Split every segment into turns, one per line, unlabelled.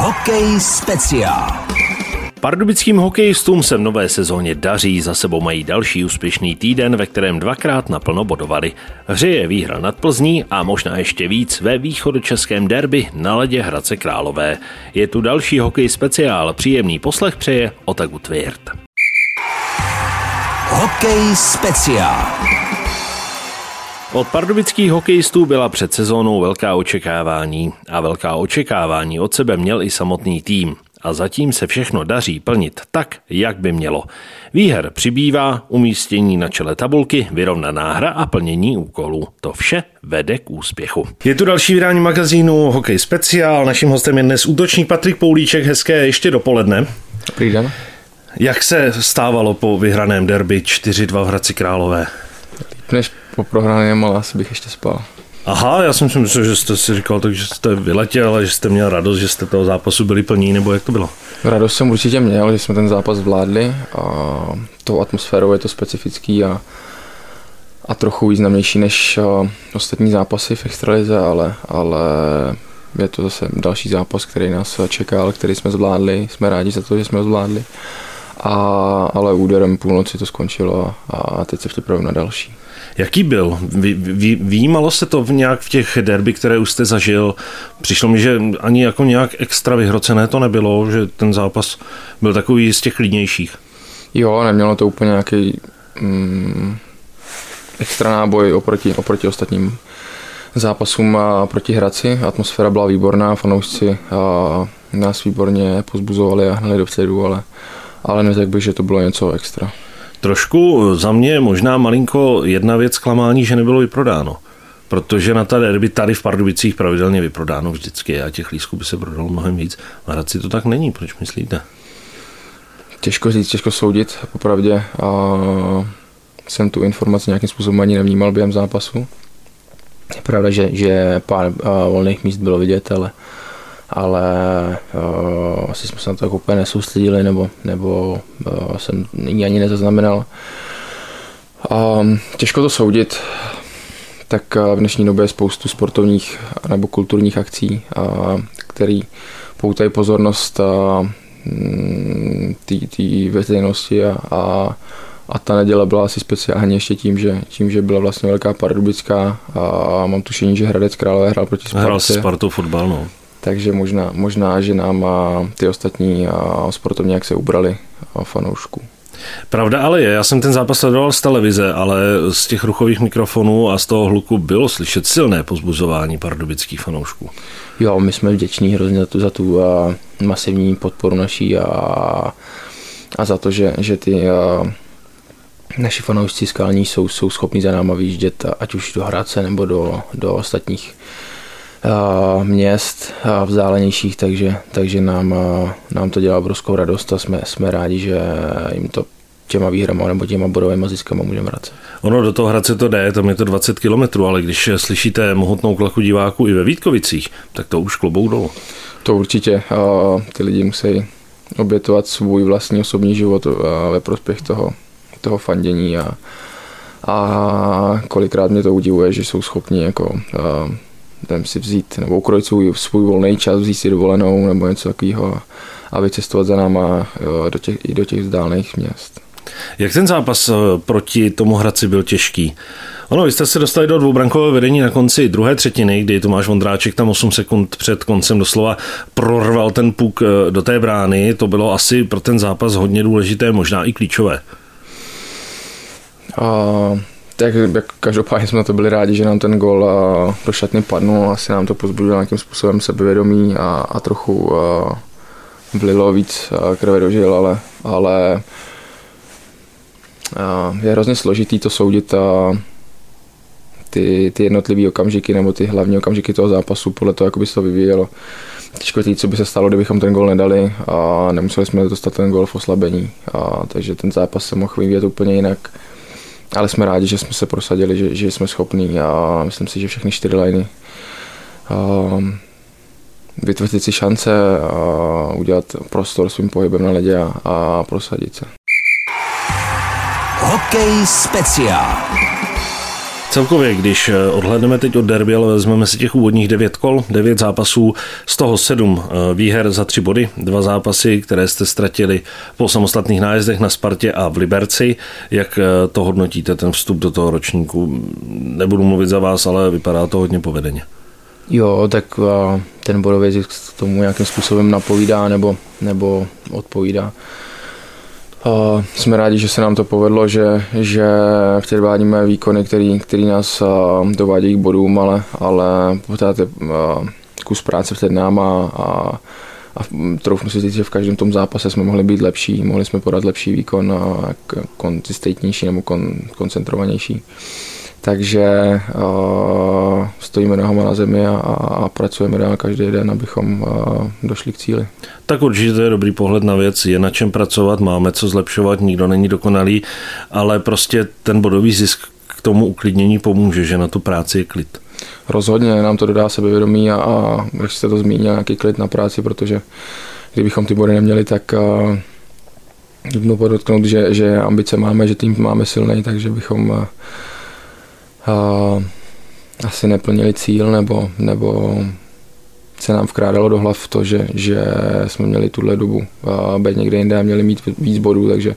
Hokej speciál. Pardubickým hokejistům se v nové sezóně daří, za sebou mají další úspěšný týden, ve kterém dvakrát naplno bodovali. Hře je výhra nad Plzní a možná ještě víc ve východočeském derby na ledě Hradce Králové. Je tu další hokej speciál, příjemný poslech přeje Otaku Tvirt. Hokej speciál. Od pardubických hokejistů byla před sezónou velká očekávání a velká očekávání od sebe měl i samotný tým. A zatím se všechno daří plnit tak, jak by mělo. Výher přibývá, umístění na čele tabulky, vyrovnaná hra a plnění úkolů. To vše vede k úspěchu. Je tu další vydání magazínu Hokej Speciál. Naším hostem je dnes útočník Patrik Poulíček. Hezké ještě dopoledne.
Dobrý den.
Jak se stávalo po vyhraném derby 4-2 v Hradci Králové?
Líp než po prohraném, asi bych ještě spal.
Aha, já jsem si myslel, že jste si říkal tak, že jste vyletěl, ale že jste měl radost, že jste toho zápasu byli plní, nebo jak to bylo?
Radost jsem určitě měl, že jsme ten zápas zvládli a tou atmosférou je to specifický a, a trochu významnější než ostatní zápasy v extralize, ale, ale je to zase další zápas, který nás čekal, který jsme zvládli, jsme rádi za to, že jsme ho zvládli. A, ale úderem půlnoci to skončilo a, teď se připravím na další.
Jaký byl? Vy, vy, výjímalo se to v nějak v těch derby, které už jste zažil? Přišlo mi, že ani jako nějak extra vyhrocené to nebylo, že ten zápas byl takový z těch klidnějších.
Jo, nemělo to úplně nějaký mm, extra náboj oproti, oproti ostatním zápasům a proti Hradci. Atmosféra byla výborná, fanoušci a nás výborně pozbuzovali a hnali dopředu, ale, ale neřekl bych, že to bylo něco extra.
Trošku za mě možná malinko jedna věc klamání, že nebylo vyprodáno. Protože na ta derby tady v Pardubicích pravidelně vyprodáno vždycky a těch lísků by se prodalo mnohem víc. V Hradci to tak není, proč myslíte?
Těžko říct, těžko soudit, popravdě. A jsem tu informaci nějakým způsobem ani nevnímal během zápasu. Je pravda, že, že pár volných míst bylo vidět, ale ale uh, asi jsme se na to úplně nesoustředili, nebo, nebo uh, jsem ani nezaznamenal. Um, těžko to soudit, tak v dnešní době je spoustu sportovních nebo kulturních akcí, uh, který poutají pozornost mm, té veřejnosti a, a, a ta neděle byla asi speciálně ještě tím, že, tím, že byla vlastně velká pardubická a mám tušení, že Hradec Králové hrál proti
Spartě. Hrál Spartu fotbal, no
takže možná, možná že nám a ty ostatní a sportovně jak se ubrali a fanoušku.
Pravda ale je, já jsem ten zápas sledoval z televize, ale z těch ruchových mikrofonů a z toho hluku bylo slyšet silné pozbuzování pardubických fanoušků.
Jo, my jsme vděční hrozně za tu, za tu a masivní podporu naší a, a za to, že, že ty a, naši fanoušci skalní jsou, jsou schopni za náma vyjíždět, ať už do Hradce nebo do, do ostatních měst vzdálenějších, takže, takže nám, nám to dělá obrovskou radost a jsme, jsme rádi, že jim to těma výhrama nebo těma bodovými ziskama můžeme vracet.
Ono do toho Hradce to jde, tam je to 20 kilometrů, ale když slyšíte mohutnou klachu diváků i ve Vítkovicích, tak to už klobou dolů.
To určitě. Ty lidi musí obětovat svůj vlastní osobní život ve prospěch toho, toho fandění a, a kolikrát mě to udivuje, že jsou schopni jako jdem si vzít, nebo ukrojit svůj, svůj volný čas, vzít si dovolenou nebo něco takového a vycestovat za náma jo, do těch, i do těch vzdálených měst.
Jak ten zápas eh, proti tomu Hradci byl těžký? Ono, vy jste se dostali do dvoubrankového vedení na konci druhé třetiny, kdy Tomáš Vondráček tam 8 sekund před koncem doslova prorval ten puk eh, do té brány. To bylo asi pro ten zápas hodně důležité, možná i klíčové.
Uh, tak jak každopádně jsme to byli rádi, že nám ten gol do šatny padnul, asi nám to pozbudilo nějakým způsobem sebevědomí a, a trochu a, vlilo víc krve do žil, ale, ale a, je hrozně složitý to soudit a ty, ty jednotlivé okamžiky nebo ty hlavní okamžiky toho zápasu podle toho, jak by se to vyvíjelo. Těžko říct, co by se stalo, kdybychom ten gol nedali a nemuseli jsme dostat ten gol v oslabení. A, takže ten zápas se mohl vyvíjet úplně jinak ale jsme rádi, že jsme se prosadili, že, že jsme schopní a myslím si, že všechny čtyři liny um, vytvořit si šance a udělat prostor svým pohybem na ledě a, a prosadit se. Hokej speciál.
Celkově, když eh, odhledneme teď od derby, ale vezmeme si těch úvodních devět kol, devět zápasů, z toho sedm eh, výher za tři body, dva zápasy, které jste ztratili po samostatných nájezdech na Spartě a v Liberci. Jak eh, to hodnotíte, ten vstup do toho ročníku? Nebudu mluvit za vás, ale vypadá to hodně povedeně.
Jo, tak ten bodový zisk tomu nějakým způsobem napovídá nebo, nebo odpovídá. Uh, jsme rádi, že se nám to povedlo, že, že předvádíme výkony, který, který nás uh, dovádějí k bodům, ale, ale pořád je uh, kus práce před náma a, a troufnu si říct, že v každém tom zápase jsme mohli být lepší, mohli jsme podat lepší výkon a konzistentnější nebo kon, koncentrovanější. Takže uh, stojíme nohama na zemi a, a pracujeme dál každý den, abychom uh, došli k cíli.
Tak určitě to je dobrý pohled na věc, je na čem pracovat, máme co zlepšovat, nikdo není dokonalý, ale prostě ten bodový zisk k tomu uklidnění pomůže, že na tu práci je klid.
Rozhodně nám to dodá sebevědomí a, a jak jste to zmínil, nějaký klid na práci, protože kdybychom ty body neměli, tak uh, Můžu podotknout, že, že ambice máme, že tým máme silný, takže bychom uh, asi neplnili cíl nebo, nebo se nám vkrádalo do hlav to, že, že jsme měli tuhle dobu být někde jinde a měli mít víc bodů, takže,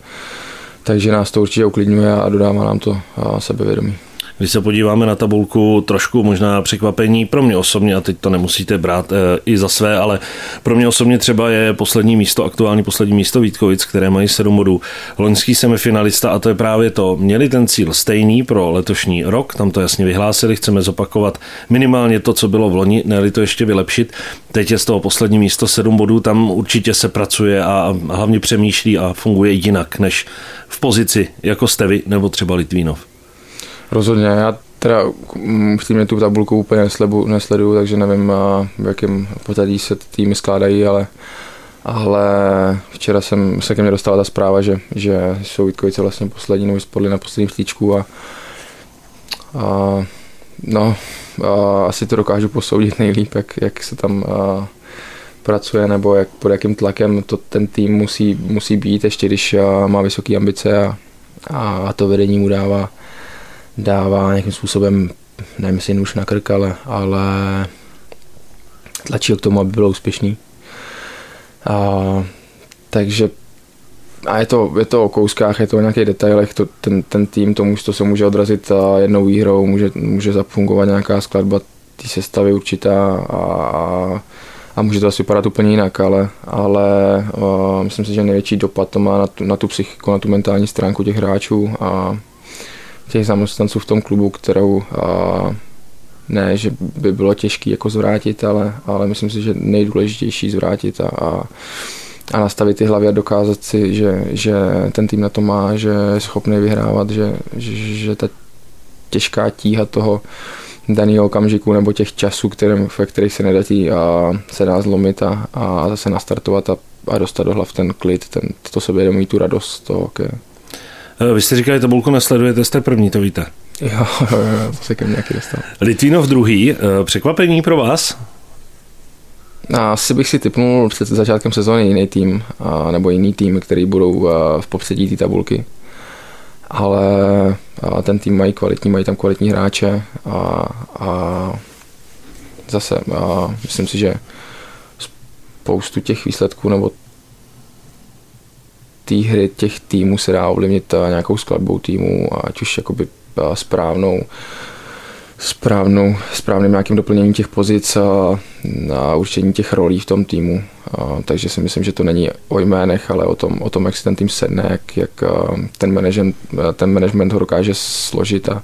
takže nás to určitě uklidňuje a dodává nám to sebevědomí.
Když se podíváme na tabulku, trošku možná překvapení pro mě osobně, a teď to nemusíte brát e, i za své, ale pro mě osobně třeba je poslední místo, aktuální poslední místo Vítkovic, které mají 7 bodů. Loňský semifinalista a to je právě to. Měli ten cíl stejný pro letošní rok, tam to jasně vyhlásili, chceme zopakovat minimálně to, co bylo v loni, ne to ještě vylepšit. Teď je z toho poslední místo 7 bodů, tam určitě se pracuje a hlavně přemýšlí a funguje jinak než v pozici jako jste vy nebo třeba Litvínov.
Rozhodně, já teda mě tu tabulku úplně nesledu, nesleduju, takže nevím, v jakém pořadí se týmy skládají, ale, ale včera jsem se ke mně dostala ta zpráva, že, že jsou Vítkovice vlastně poslední, nebo spodli na posledním příčku a, a no, a asi to dokážu posoudit nejlíp, jak, jak se tam a, pracuje nebo jak, pod jakým tlakem to ten tým musí, musí být, ještě když a, má vysoké ambice a, a to vedení mu dává dává nějakým způsobem, nevím jestli nůž na krk, ale, ale tlačí ho k tomu, aby bylo úspěšný. A, takže a je to, je to o kouskách, je to o nějakých detailech, to, ten, ten tým, to, to se může odrazit jednou výhrou, může, může zafungovat nějaká skladba té sestavy určitá a, a, a může to asi vypadat úplně jinak, ale, ale uh, myslím si, že největší dopad to má na tu, na tu psychiku, na tu mentální stránku těch hráčů a těch zaměstnanců v tom klubu, kterou a, ne, že by bylo těžké jako zvrátit, ale, ale myslím si, že nejdůležitější zvrátit a, a, a nastavit ty hlavy a dokázat si, že, že ten tým na to má, že je schopný vyhrávat, že, že, že ta těžká tíha toho daného okamžiku nebo těch časů, kterým, ve kterých se nedatí a se dá zlomit a, a zase nastartovat a, a dostat do hlav ten klid, ten, to sebevědomí, tu radost toho hokeje.
Eh, vy jste říkali, tabulku nesledujete, jste první, to víte.
Jo, jo, jo to se ke mně nějaký dostal.
Litvinov druhý, eh, překvapení pro vás?
Asi bych si typnul před začátkem sezóny jiný tým, nebo jiný tým, který budou eh, v popředí té tabulky. Ale ten tým mají kvalitní, mají tam kvalitní hráče a, a zase a myslím si, že spoustu těch výsledků nebo té hry těch týmů se dá ovlivnit eh, nějakou skladbou týmu, ať už jakoby eh, správnou, správnou, správným nějakým doplněním těch pozic a, a určení těch rolí v tom týmu. A, takže si myslím, že to není o jménech, ale o tom, o tom jak si ten tým sedne, jak, jak eh, ten, management, ten management ho dokáže složit a,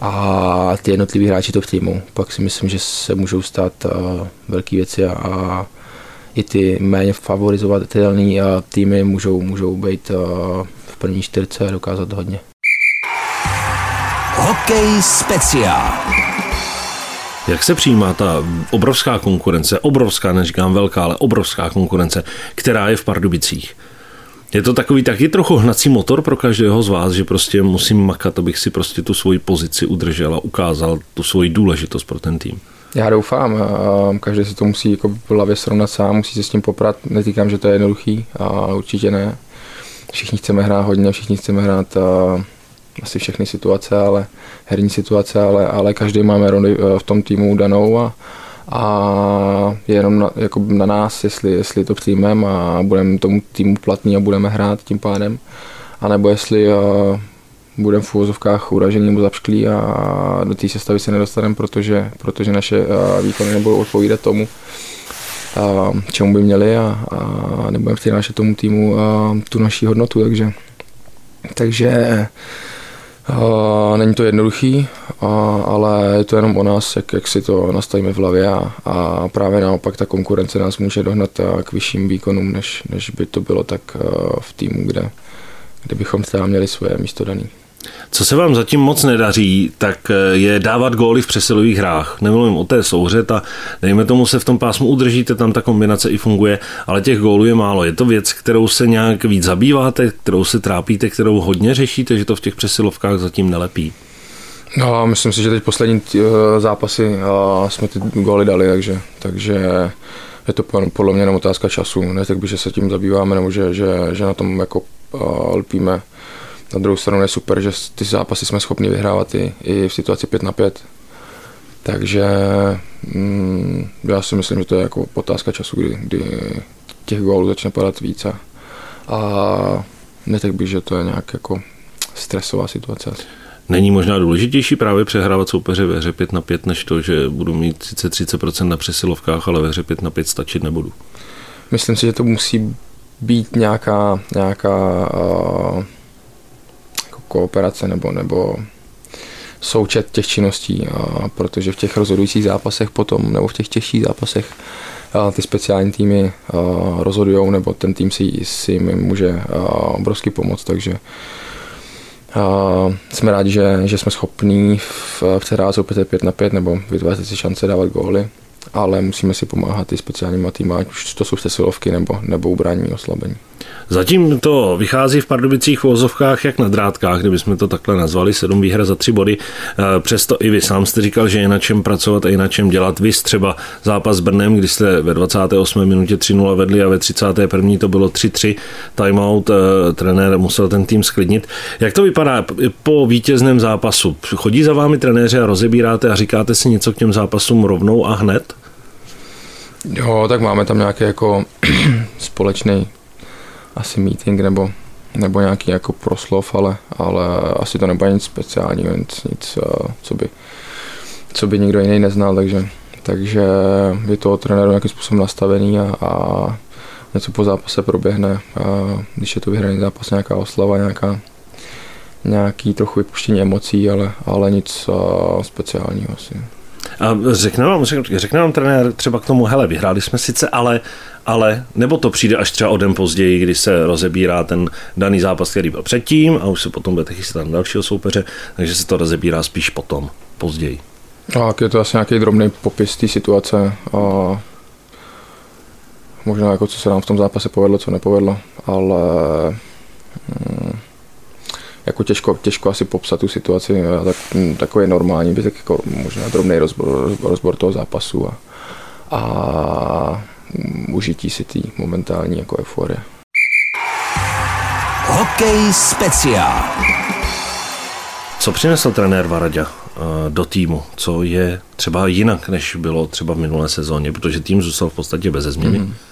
a ty jednotliví hráči to v týmu. Pak si myslím, že se můžou stát velké věci a, a i ty méně favorizovatelné týmy můžou, můžou být v první čtyřce a dokázat hodně.
Hokej speciál. Jak se přijímá ta obrovská konkurence, obrovská, neříkám velká, ale obrovská konkurence, která je v Pardubicích? Je to takový taky trochu hnací motor pro každého z vás, že prostě musím makat, abych si prostě tu svoji pozici udržel a ukázal tu svoji důležitost pro ten tým.
Já doufám, každý se to musí jako v hlavě srovnat sám, musí se s tím poprat. Netýkám, že to je jednoduchý, ale určitě ne. Všichni chceme hrát hodně, všichni chceme hrát asi všechny situace, ale herní situace, ale, ale každý máme roli v tom týmu danou a, a je jenom na, jako na nás, jestli, jestli to přijmeme a budeme tomu týmu platní a budeme hrát tím pádem, anebo jestli uh, budeme v úvozovkách uražený nebo zapšklí a do té sestavy se nedostaneme, protože, protože naše uh, výkony nebudou odpovídat tomu, uh, čemu by měli a, a nebudeme přinášet tomu týmu uh, tu naší hodnotu, takže takže Uh, není to jednoduchý, uh, ale je to jenom o nás, jak, jak si to nastavíme v hlavě a, a právě naopak ta konkurence nás může dohnat k vyšším výkonům, než, než by to bylo tak v týmu, kde, kde bychom třeba měli svoje místo daný.
Co se vám zatím moc nedaří, tak eh, je dávat góly v přesilových hrách. Nemluvím o té souhře, ta, dejme tomu se v tom pásmu udržíte, tam ta kombinace i funguje, ale těch gólů je málo. Je to věc, kterou se nějak víc zabýváte, kterou se trápíte, kterou hodně řešíte, že to v těch přesilovkách zatím nelepí?
No, myslím si, že teď poslední eh, zápasy eh, jsme ty góly dali, takže, takže je to podle mě jenom otázka času. Ne tak by, že se tím zabýváme, nebo že, že, že na tom jako lpíme na druhou stranu je super, že ty zápasy jsme schopni vyhrávat i, i v situaci 5 na 5. Takže mm, já si myslím, že to je jako otázka času, kdy, kdy těch gólů začne padat víc a, a netek bych, že to je nějak jako stresová situace.
Není možná důležitější právě přehrávat soupeře ve hře 5 na 5, než to, že budu mít sice 30% na přesilovkách, ale ve hře 5 na 5 stačit nebudu?
Myslím si, že to musí být nějaká, nějaká uh, kooperace nebo, nebo součet těch činností, a protože v těch rozhodujících zápasech potom, nebo v těch těžších zápasech a ty speciální týmy rozhodují, nebo ten tým si, si jim může obrovsky pomoct, takže a jsme rádi, že, že jsme schopní v, v přehrát 5 na 5 nebo vytvářet si šance dávat góly, ale musíme si pomáhat i speciálníma týmy, ať už to jsou přesilovky nebo, nebo ubrání oslabení.
Zatím to vychází v Pardubicích vozovkách jak na drátkách, kdybychom to takhle nazvali, sedm výher za tři body. Eh, přesto i vy sám jste říkal, že je na čem pracovat a i na čem dělat. Vy třeba zápas s Brnem, kdy jste ve 28. minutě 3-0 vedli a ve 31. to bylo 3-3 timeout, eh, trenér musel ten tým sklidnit. Jak to vypadá po vítězném zápasu? Chodí za vámi trenéři a rozebíráte a říkáte si něco k těm zápasům rovnou a hned?
Jo, tak máme tam nějaký jako společný asi meeting nebo, nebo nějaký jako proslov, ale, ale asi to nebude nic speciálního, nic, nic eh, co, by, co by nikdo jiný neznal, takže, takže je to trenéru nějakým způsobem nastavený a, a něco po zápase proběhne, a když je to vyhraný zápas, nějaká oslava, nějaká, nějaký trochu vypuštění emocí, ale, ale nic uh, speciálního asi.
A řekne vám, řekne vám trenér třeba k tomu, hele, vyhráli jsme sice, ale, ale, nebo to přijde až třeba o den později, kdy se rozebírá ten daný zápas, který byl předtím a už se potom budete chystat na dalšího soupeře, takže se to rozebírá spíš potom, později.
Tak je to asi nějaký drobný popis té situace a možná jako co se nám v tom zápase povedlo, co nepovedlo, ale hmm, jako těžko, těžko asi popsat tu situaci, tak, takový normální, by tak jako možná drobný rozbor, rozbor toho zápasu a, a užití si té momentální jako euforie. Hokej speciál.
Co přinesl trenér Varadě eh, do týmu? Co je třeba jinak, než bylo třeba v minulé sezóně? Protože tým zůstal v podstatě bez změny. Mm-hmm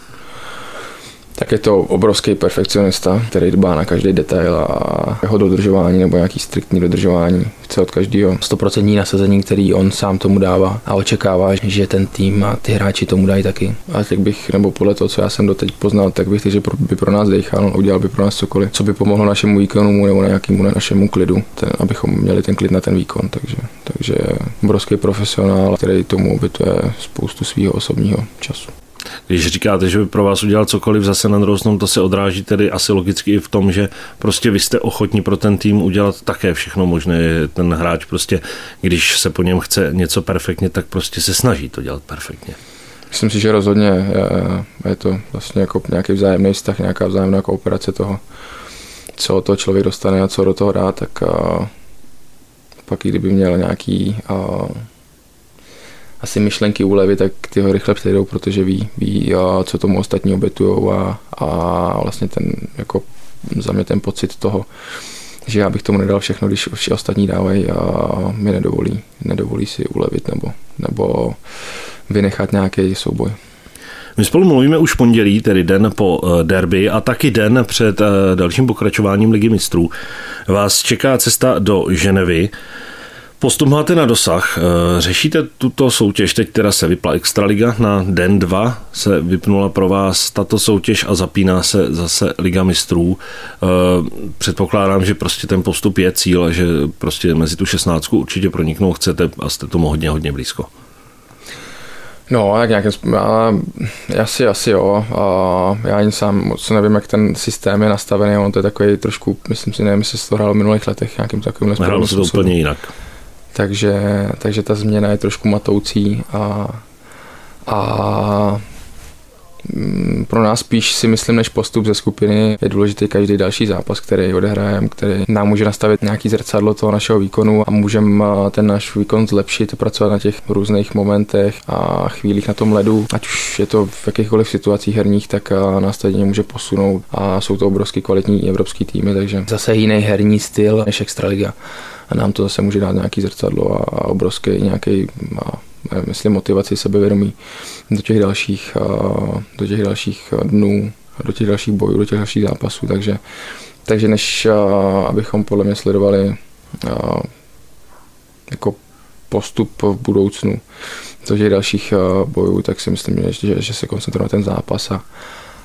tak je to obrovský perfekcionista, který dbá na každý detail a jeho dodržování nebo nějaký striktní dodržování. Chce od každého 100% nasazení, který on sám tomu dává a očekává, že ten tým a ty hráči tomu dají taky. A tak bych, nebo podle toho, co já jsem doteď poznal, tak bych že by pro nás dechal, udělal by pro nás cokoliv, co by pomohlo našemu výkonu nebo nějakému našemu klidu, ten, abychom měli ten klid na ten výkon. Takže, takže obrovský profesionál, který tomu obětuje spoustu svého osobního času.
Když říkáte, že by pro vás udělal cokoliv zase na druhou to se odráží tedy asi logicky i v tom, že prostě vy jste ochotní pro ten tým udělat také všechno možné. Ten hráč prostě, když se po něm chce něco perfektně, tak prostě se snaží to dělat perfektně.
Myslím si, že rozhodně je, je to vlastně jako nějaký vzájemný vztah, nějaká vzájemná kooperace toho, co to člověk dostane a co do toho dá, tak a, pak i kdyby měl nějaký a, asi myšlenky úlevy, tak ty ho rychle přejdou, protože ví, ví co tomu ostatní obětujou a, a vlastně ten jako za mě ten pocit toho, že já bych tomu nedal všechno, když všichni ostatní dávají a mi nedovolí, nedovolí si ulevit nebo, nebo vynechat nějaký souboj.
My spolu mluvíme už pondělí, tedy den po eh, derby a taky den před eh, dalším pokračováním ligy mistrů. Vás čeká cesta do Ženevy. Postup máte na dosah. Eh, řešíte tuto soutěž, teď teda se vypla Extraliga, na den dva se vypnula pro vás tato soutěž a zapíná se zase Liga mistrů. Předpokládám, že prostě ten postup je cíl a že prostě mezi tu šestnáctku určitě proniknout chcete a jste tomu hodně, hodně blízko.
No, jak nějakým způsobem, asi, asi jo. A já ani sám moc nevím, jak ten systém je nastavený, on to je takový trošku, myslím si, nevím, jestli se to hrál v minulých letech nějakým takovým
Hrálo se to úplně jinak.
Takže, takže ta změna je trošku matoucí a, a pro nás spíš si myslím, než postup ze skupiny je důležitý každý další zápas, který odehrajeme, který nám může nastavit nějaký zrcadlo toho našeho výkonu a můžeme ten náš výkon zlepšit, pracovat na těch různých momentech a chvílích na tom ledu, ať už je to v jakýchkoliv situacích herních, tak nás tady může posunout a jsou to obrovsky kvalitní evropský týmy, takže zase jiný herní styl než Extraliga. A nám to zase může dát nějaký zrcadlo a obrovský nějaký myslím, motivaci, sebevědomí do těch dalších, do těch dalších dnů, do těch dalších bojů, do těch dalších zápasů, takže, takže než abychom podle mě sledovali jako postup v budoucnu do těch dalších bojů, tak si myslím, že, že se koncentrujeme na ten zápas a,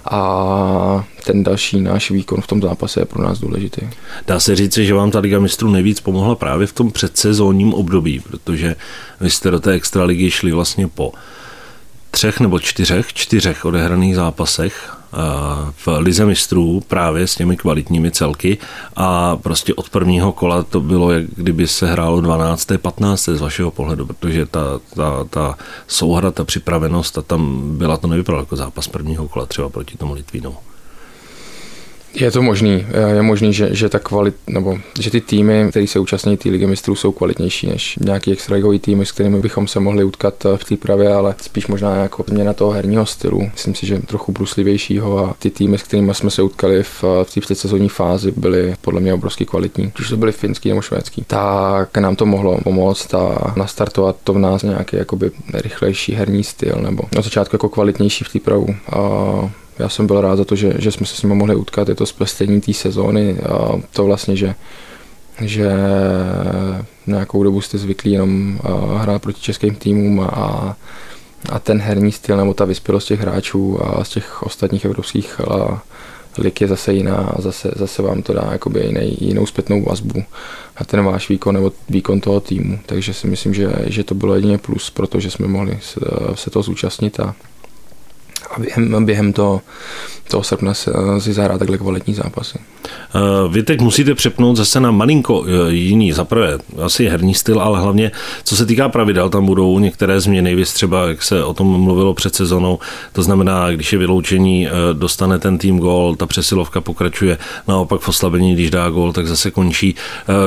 a ten další náš výkon v tom zápase je pro nás důležitý.
Dá se říci, že vám ta Liga mistrů nejvíc pomohla právě v tom předsezónním období, protože vy jste do té extraligy šli vlastně po třech nebo čtyřech, čtyřech odehraných zápasech v Lize mistrů právě s těmi kvalitními celky a prostě od prvního kola to bylo, jak kdyby se hrálo 12. 15. z vašeho pohledu, protože ta, ta, ta souhra, ta připravenost a tam byla, to nevypadalo jako zápas prvního kola třeba proti tomu Litvínu.
Je to možný. Je možný, že, že ta kvalit, nebo že ty týmy, které se účastní té ligy mistrů, jsou kvalitnější než nějaký extraligový týmy, s kterými bychom se mohli utkat v té pravě, ale spíš možná jako změna toho herního stylu. Myslím si, že trochu bruslivějšího a ty týmy, s kterými jsme se utkali v, v té předsezónní fázi, byly podle mě obrovsky kvalitní. Když to byly finský nebo švédský, tak nám to mohlo pomoct a nastartovat to v nás nějaký jakoby rychlejší herní styl nebo na začátku jako kvalitnější v té pravu. A já jsem byl rád za to, že, že jsme se s nimi mohli utkat, je to splestení té sezóny a to vlastně, že že nějakou dobu jste zvyklí jenom hrát proti českým týmům a, a ten herní styl nebo ta vyspělost těch hráčů a z těch ostatních evropských lig je zase jiná a zase, zase vám to dá jakoby jiný, jinou zpětnou vazbu na ten váš výkon nebo výkon toho týmu. Takže si myslím, že, že to bylo jedině plus, protože jsme mohli se, se toho zúčastnit a, a během, během toho, toho srpna si, si zahrát takhle kvalitní zápasy.
Eh, vy teď musíte přepnout zase na malinko eh, jiný, zaprvé asi herní styl, ale hlavně co se týká pravidel, tam budou některé změny, vy třeba, jak se o tom mluvilo před sezonou, to znamená, když je vyloučení, eh, dostane ten tým gól, ta přesilovka pokračuje, naopak v oslabení, když dá gól, tak zase končí.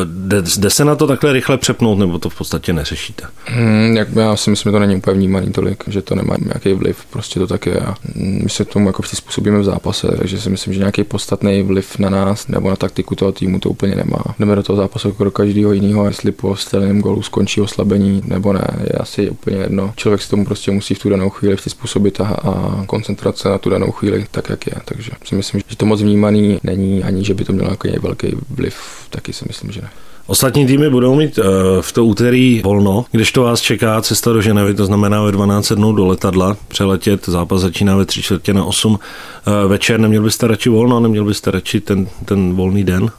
Jde, jde se na to takhle rychle přepnout, nebo to v podstatě neřešíte?
Hmm, jak, já si myslím, že to není úplně vnímaný tolik, že to nemá nějaký vliv, prostě to tak je. A my se tomu jako přizpůsobíme v zápase, takže si myslím, že nějaký podstatný vliv na nás nebo na taktiku toho týmu to úplně nemá. Jdeme do toho zápasu jako do každého jiného, jestli po stejném golu skončí oslabení nebo ne, je asi úplně jedno. Člověk si tomu prostě musí v tu danou chvíli přizpůsobit a, a koncentrace na tu danou chvíli tak, jak je. Takže si myslím, že to moc vnímaný není, ani že by to mělo nějaký velký vliv, taky si myslím, že ne.
Ostatní týmy budou mít uh, v to úterý volno, když to vás čeká cesta do Ženevy, to znamená ve 12 dnů do letadla přeletět, zápas začíná ve 3 čtvrtě na 8 uh, eh, večer, neměl byste radši volno, neměl byste radši ten, ten volný den?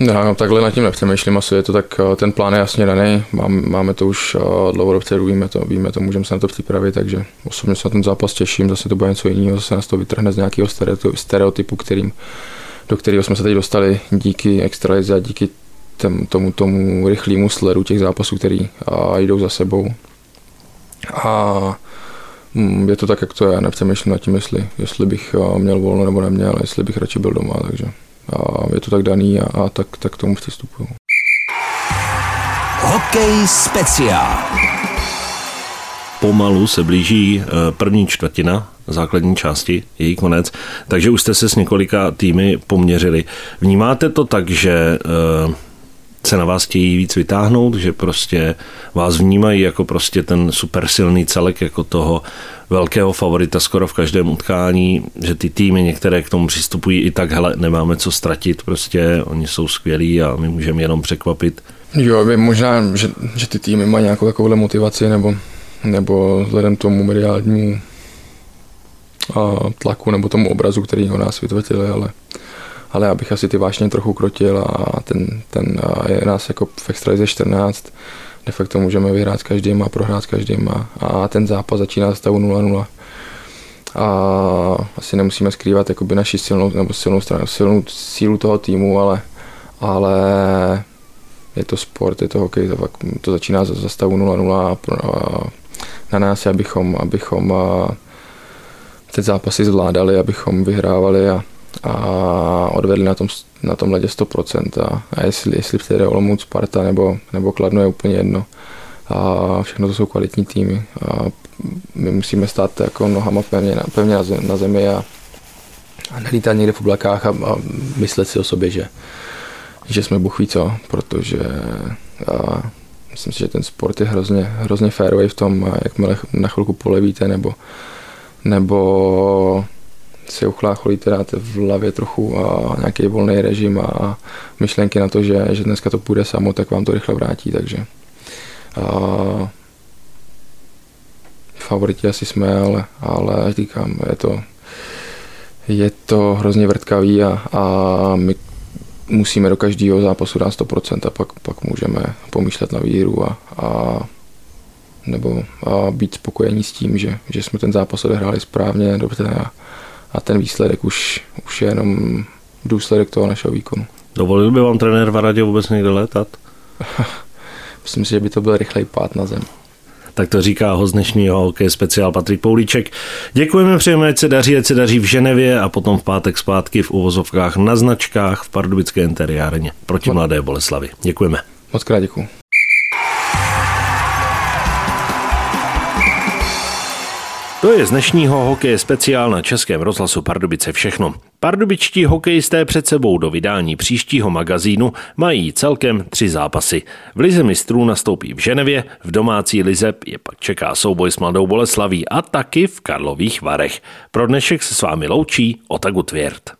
No, no, takhle nad tím nepřemýšlím, asi je to tak, eh, ten plán je jasně daný, Mám, máme to už dlouho dopředu, víme to, víme to, můžeme se na to připravit, takže osobně se na ten zápas těším, zase to bude něco jiného, zase nás to vytrhne z nějakého stereotypu, kterým do kterého jsme se teď dostali díky extralize a díky tém, tomu, tomu rychlému sledu těch zápasů, který a, jdou za sebou. A mm, je to tak, jak to je, nepřemýšlím nad tím, jestli, jestli bych měl volno nebo neměl, jestli bych radši byl doma, takže a je to tak daný a, a tak, tak tomu přistupuju. Hokej speciál.
Pomalu se blíží eh, první čtvrtina základní části, její konec, takže už jste se s několika týmy poměřili. Vnímáte to tak, že eh, se na vás chtějí víc vytáhnout, že prostě vás vnímají jako prostě ten super silný celek, jako toho velkého favorita skoro v každém utkání, že ty týmy některé k tomu přistupují i tak, hele, nemáme co ztratit, prostě oni jsou skvělí a my můžeme jenom překvapit.
Jo, možná, že, že ty týmy mají nějakou takovouhle motivaci nebo, nebo vzhledem tomu mediálnímu tlaku nebo tomu obrazu, který o nás vytvořili, ale, ale já bych asi ty vášně trochu krotil a ten, ten a je nás jako v extralize 14, de facto můžeme vyhrát s každým a prohrát s každým a, a ten zápas začíná stavu 0-0 a asi nemusíme skrývat jakoby naši silnou nebo silnou stranu, silnou sílu toho týmu, ale, ale je to sport, je to hokej, to, začíná za stavu 0-0 a, a na nás, abychom, abychom ty zápasy zvládali, abychom vyhrávali a, a odvedli na tom, na tom ledě 100%. A, a jestli, jestli vtedy Olomouc, Sparta nebo, nebo Kladno je úplně jedno. A všechno to jsou kvalitní týmy. A my musíme stát jako nohama pevně, pevně na, na zemi a, a nelítat někde v oblakách a, a myslet si o sobě, že, že jsme buchví co, protože a, myslím si, že ten sport je hrozně, hrozně fairway v tom, jakmile na chvilku polevíte nebo nebo si uchlácholíte, dáte v hlavě trochu a nějaký volný režim a myšlenky na to, že, že dneska to půjde samo, tak vám to rychle vrátí, takže a, favoriti asi jsme, ale, ale říkám, je to, je to hrozně vrtkavý a, a my musíme do každého zápasu dát 100% a pak, pak můžeme pomýšlet na výhru a, a nebo a být spokojení s tím, že, že jsme ten zápas odehráli správně, dobře a, a ten výsledek už, už je jenom důsledek toho našeho výkonu.
Dovolil by vám trenér Varadě vůbec někde létat?
Myslím si, že by to byl rychlej pád na zem.
Tak to říká host dnešního hokej speciál Patrik Poulíček. Děkujeme, přejeme, ať se daří, ať se daří v Ženevě a potom v pátek zpátky v uvozovkách na značkách v Pardubické interiárně proti Mladé Boleslavi. Děkujeme.
Moc krát děkuji.
To je z dnešního hokeje speciál na Českém rozhlasu Pardubice všechno. Pardubičtí hokejisté před sebou do vydání příštího magazínu mají celkem tři zápasy. V lize mistrů nastoupí v Ženevě, v domácí lize je pak čeká souboj s Mladou Boleslaví a taky v Karlových Varech. Pro dnešek se s vámi loučí Otagu Tvěrt.